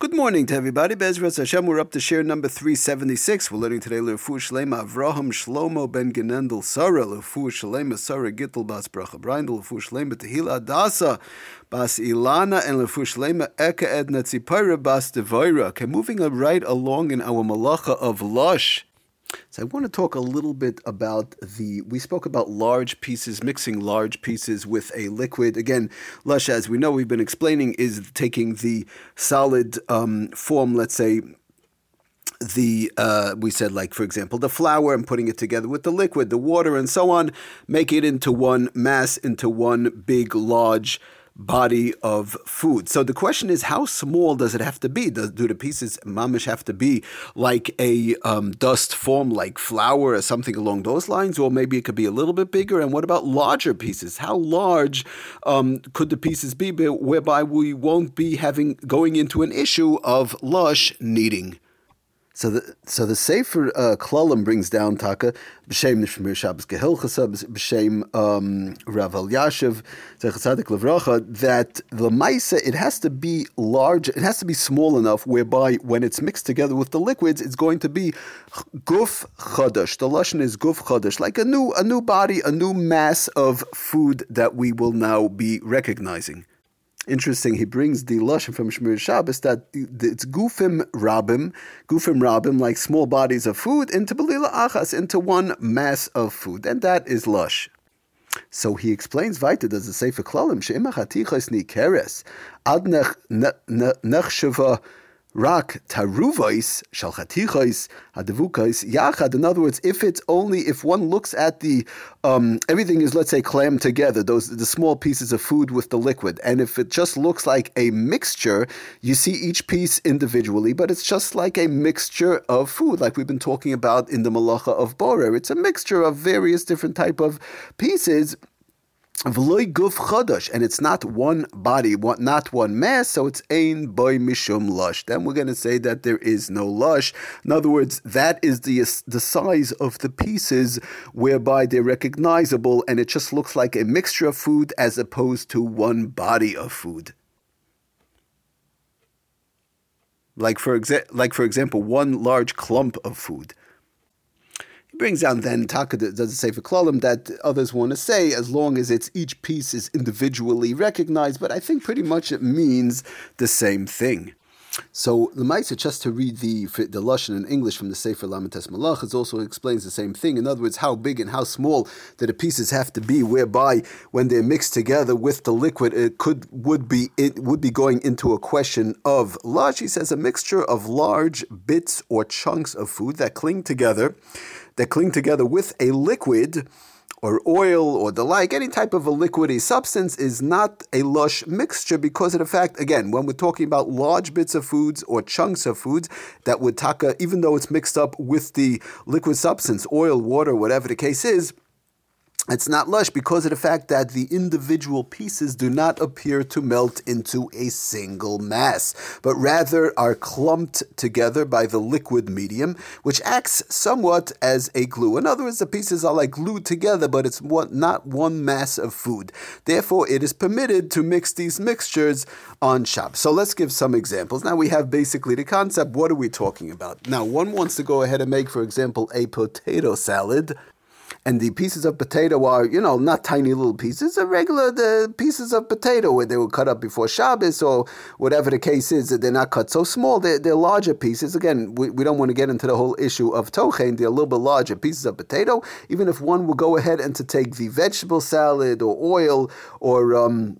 Good morning to everybody. Bezras Hashem, we're up to share number 376. We're learning today Lefu Shlema Avraham Shlomo ben Genendel Sarah, Lefu Shlema Sarah Gittel Bas Bracha Brindel, Lefu Shlema Tehila Adasa Bas Ilana, and Lefu Shlema Eka Edna Tzipara Bas Devaira. Okay, moving right along in our malacha of Lush. So I want to talk a little bit about the. We spoke about large pieces, mixing large pieces with a liquid. Again, lush, as we know, we've been explaining, is taking the solid um, form, let's say, the uh, we said like for example the flour and putting it together with the liquid the water and so on make it into one mass into one big large body of food. So the question is, how small does it have to be? Does, do the pieces mamish have to be like a um, dust form, like flour or something along those lines, or maybe it could be a little bit bigger? And what about larger pieces? How large um, could the pieces be, whereby we won't be having going into an issue of lush kneading? So the so the Sefer uh, Klalim brings down Taka b'shem Nishmir Shabbos Gehilchasa b'shem um, Rav Elyashiv Zechasadik Levracha that the Maisa it has to be large, it has to be small enough whereby when it's mixed together with the liquids, it's going to be guf chadash. The lashon is guf chadash, like a new a new body, a new mass of food that we will now be recognizing interesting. He brings the lashon from Shmir Shabbos that it's gufim rabim, gufim rabim, like small bodies of food, into belila achas, into one mass of food, and that is lush. So he explains weiter, does it say for klalim she'imach hatichas ni keres ad rak taruvais shalchatichais hadavukais yachad. In other words, if it's only if one looks at the um, everything is let's say clammed together, those the small pieces of food with the liquid, and if it just looks like a mixture, you see each piece individually, but it's just like a mixture of food, like we've been talking about in the malacha of borer. It's a mixture of various different type of pieces V'loy guf chadash, and it's not one body, not one mass, so it's ein boy mishum lush. Then we're going to say that there is no lush. In other words, that is the the size of the pieces whereby they're recognizable, and it just looks like a mixture of food as opposed to one body of food. Like for exa- like for example, one large clump of food. Brings down then Taka does it say for Klalim that others want to say as long as it's each piece is individually recognized, but I think pretty much it means the same thing. So the Maisa, just to read the the lashon in English from the Sefer Lamed Tes Malach, it also explains the same thing. In other words, how big and how small that the pieces have to be, whereby when they're mixed together with the liquid, it could would be it would be going into a question of lush. He says a mixture of large bits or chunks of food that cling together that cling together with a liquid or oil or the like, any type of a liquidy substance is not a lush mixture because of the fact, again, when we're talking about large bits of foods or chunks of foods that would taka, even though it's mixed up with the liquid substance, oil, water, whatever the case is, it's not lush because of the fact that the individual pieces do not appear to melt into a single mass, but rather are clumped together by the liquid medium, which acts somewhat as a glue. In other words, the pieces are like glued together, but it's not one mass of food. Therefore, it is permitted to mix these mixtures on Shabbos. So let's give some examples. Now we have basically the concept. What are we talking about? Now, one wants to go ahead and make, for example, a potato salad and the pieces of potato are, you know, not tiny little pieces, are regular the pieces of potato where they were cut up before Shabbos or whatever the case is, that they're not cut so small. They're, they're larger pieces. Again, we, we don't want to get into the whole issue of tochen. They're a little bit larger pieces of potato. Even if one will go ahead and to take the vegetable salad or oil or um,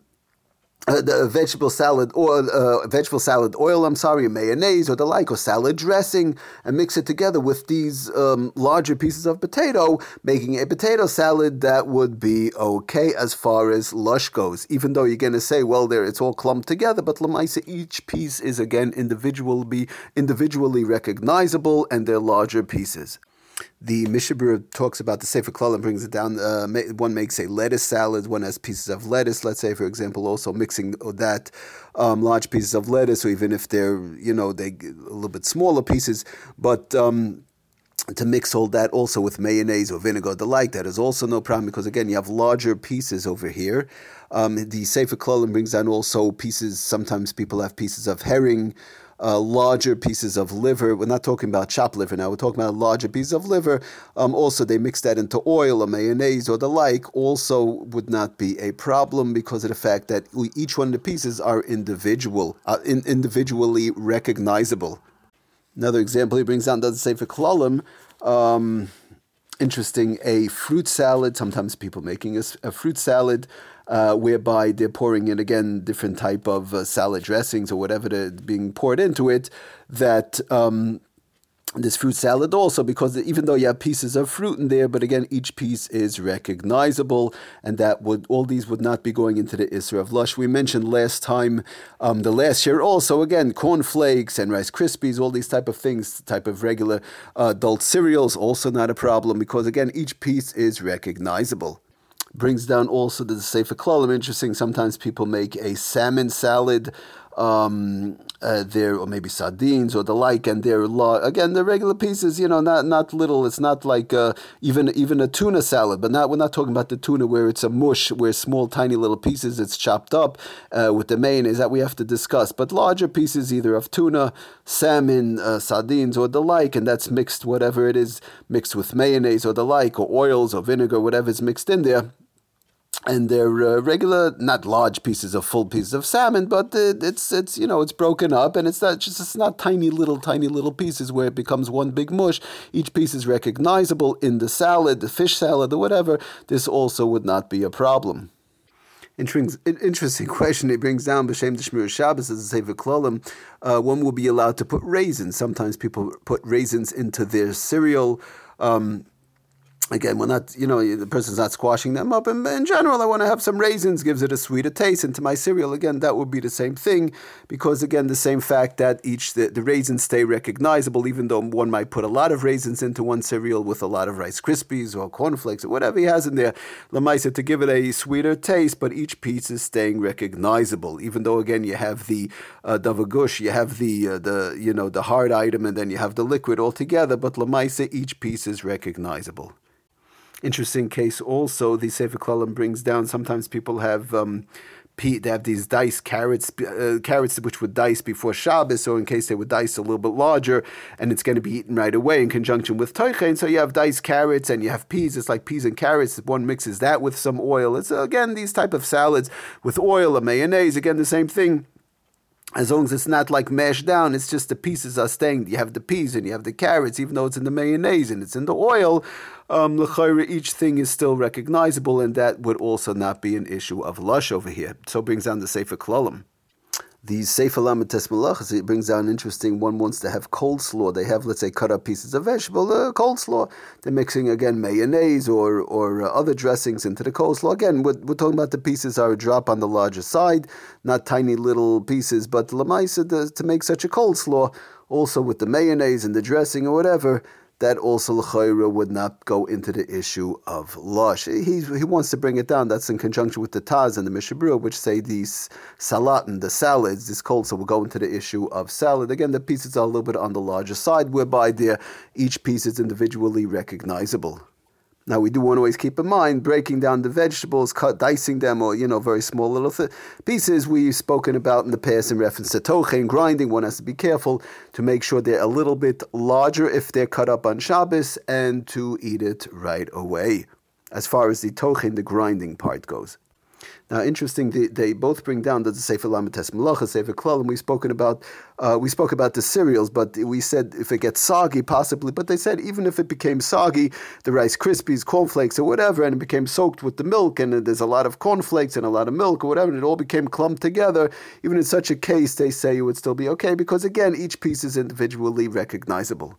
uh, the vegetable salad or uh, vegetable salad oil, I'm sorry, mayonnaise or the like, or salad dressing, and mix it together with these um, larger pieces of potato, making a potato salad that would be okay as far as lush goes. Even though you're going to say, well, there it's all clumped together, but lamaisa, each piece is again individually individually recognizable, and they're larger pieces. The Mishnah Berurah talks about the Sefer Klal and brings it down. Uh, one makes a lettuce salad, one has pieces of lettuce, let's say, for example, also mixing that um, large pieces of lettuce, or even if they're, you know, they a little bit smaller pieces, but. Um, to mix all that also with mayonnaise or vinegar, the like, that is also no problem because again you have larger pieces over here. Um, the Sefer Klolim brings down also pieces. Sometimes people have pieces of herring, uh, larger pieces of liver. We're not talking about chopped liver now. We're talking about larger pieces of liver. Um, also, they mix that into oil or mayonnaise or the like. Also, would not be a problem because of the fact that we, each one of the pieces are individual, uh, in, individually recognizable. Another example he brings down doesn't say for klalim. Um, interesting, a fruit salad. Sometimes people making a, a fruit salad uh, whereby they're pouring in again different type of uh, salad dressings or whatever they're being poured into it. That um, this fruit salad also because even though you have pieces of fruit in there, but again each piece is recognizable, and that would all these would not be going into the Isra of Lush. We mentioned last time, um, the last year also again corn flakes and Rice Krispies, all these type of things, type of regular uh, adult cereals, also not a problem because again each piece is recognizable brings down also the Sefer Klalim. Interesting, sometimes people make a salmon salad um, uh, there, or maybe sardines or the like, and they're lo- again the regular pieces. You know, not not little. It's not like uh, even even a tuna salad, but not we're not talking about the tuna where it's a mush, where small tiny little pieces. It's chopped up uh, with the mayonnaise that we have to discuss. But larger pieces, either of tuna, salmon, uh, sardines, or the like, and that's mixed whatever it is mixed with mayonnaise or the like, or oils or vinegar, whatever is mixed in there and they're uh, regular, not large pieces of full pieces of salmon, but it, it's it's you know it's broken up, and it's not just it's not tiny little tiny little pieces where it becomes one big mush. Each piece is recognizable in the salad, the fish salad, or whatever. This also would not be a problem. Interesting question. It brings down B'Shem Deshmir Shabbos as a Sefer Klolim. Uh, one will be allowed to put raisins. Sometimes people put raisins into their cereal. Um, again, we're not, you know, the person's not squashing them up. And in general, I want to have some raisins, gives it a sweeter taste. And to my cereal, again, that would be the same thing, because again, the same fact that each the, the raisins stay recognizable, even though one might put a lot of raisins into one cereal with a lot of Rice Krispies or cornflakes or whatever he has in there, Lamaisa to give it a sweeter taste, but each piece is staying recognizable. Even though again, you have the uh, davagush, you have the uh, the you know the hard item, and then you have the liquid all together, but Lamaisa, each piece is recognizable. Interesting case also, the Sefer Klalim brings down, sometimes people have. Um, they have these diced carrots, uh, carrots which would dice before Shabbos, so in case they would dice a little bit larger, and it's going to be eaten right away in conjunction with toichen. So you have diced carrots and you have peas. It's like peas and carrots. One mixes that with some oil. It's again these type of salads with oil or mayonnaise. Again, the same thing as long as it's not like mashed down, it's just the pieces are staying. You have the peas and you have the carrots, even though it's in the mayonnaise and it's in the oil. Um, each thing is still recognizable, and that would also not be an issue of lush over here. So brings down the Sefer Klolim the Sefer Lamed Tes Malachas, it brings down interesting. One wants to have coleslaw. They have, let's say, cut up pieces of vegetable uh, coleslaw. They're mixing again mayonnaise or or uh, other dressings into the coleslaw. Again, we're, we're talking about the pieces are a drop on the larger side, not tiny little pieces. But lamaisa to make such a coleslaw, also with the mayonnaise and the dressing or whatever that also l'chayra would not go into the issue of lush. He, he wants to bring it down. That's in conjunction with the Taz and the Mishnah Berurah, which say these salatin, the salads, this cold, so we'll go into the issue of salad. Again, the pieces are a little bit on the larger side, whereby there each piece is individually recognizable. Now we do want to always keep in mind breaking down the vegetables, cut, dicing them, or you know very small little th- pieces. We've spoken about in the past in reference to tochen grinding. One has to be careful to make sure they're a little bit larger if they're cut up on Shabbos, and to eat it right away. As far as the tochen, the grinding part goes. Now, interesting, they, they both bring down the Sefer Lamed Tes Malacha, Sefer Klal, and we've spoken about uh, we spoke about the cereals, but we said if it gets soggy, possibly. But they said even if it became soggy, the Rice Krispies, cornflakes, or whatever, and it became soaked with the milk, and there's a lot of cornflakes and a lot of milk or whatever, and it all became clumped together. Even in such a case, they say it would still be okay because again, each piece is individually recognizable.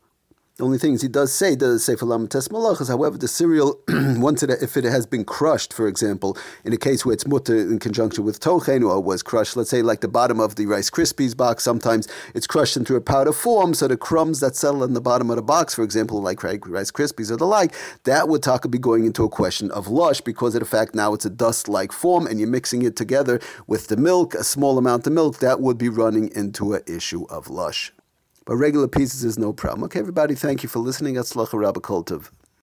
The only things he does say, the Sefer Lamed Tes Malachas, however, the cereal, once it, if it has been crushed, for example, in a case where it's mutter in conjunction with tochen or was crushed, let's say like the bottom of the Rice Krispies box, sometimes it's crushed into a powder form, so the crumbs that settle in the bottom of the box, for example, like Rice Krispies or the like, that would talk be going into a question of lush because of the fact now it's a dust-like form and you're mixing it together with the milk, a small amount of milk, that would be running into an issue of lush. But regular pieces is no problem. Okay, everybody, thank you for listening. Atzlacha Rabba Koltov.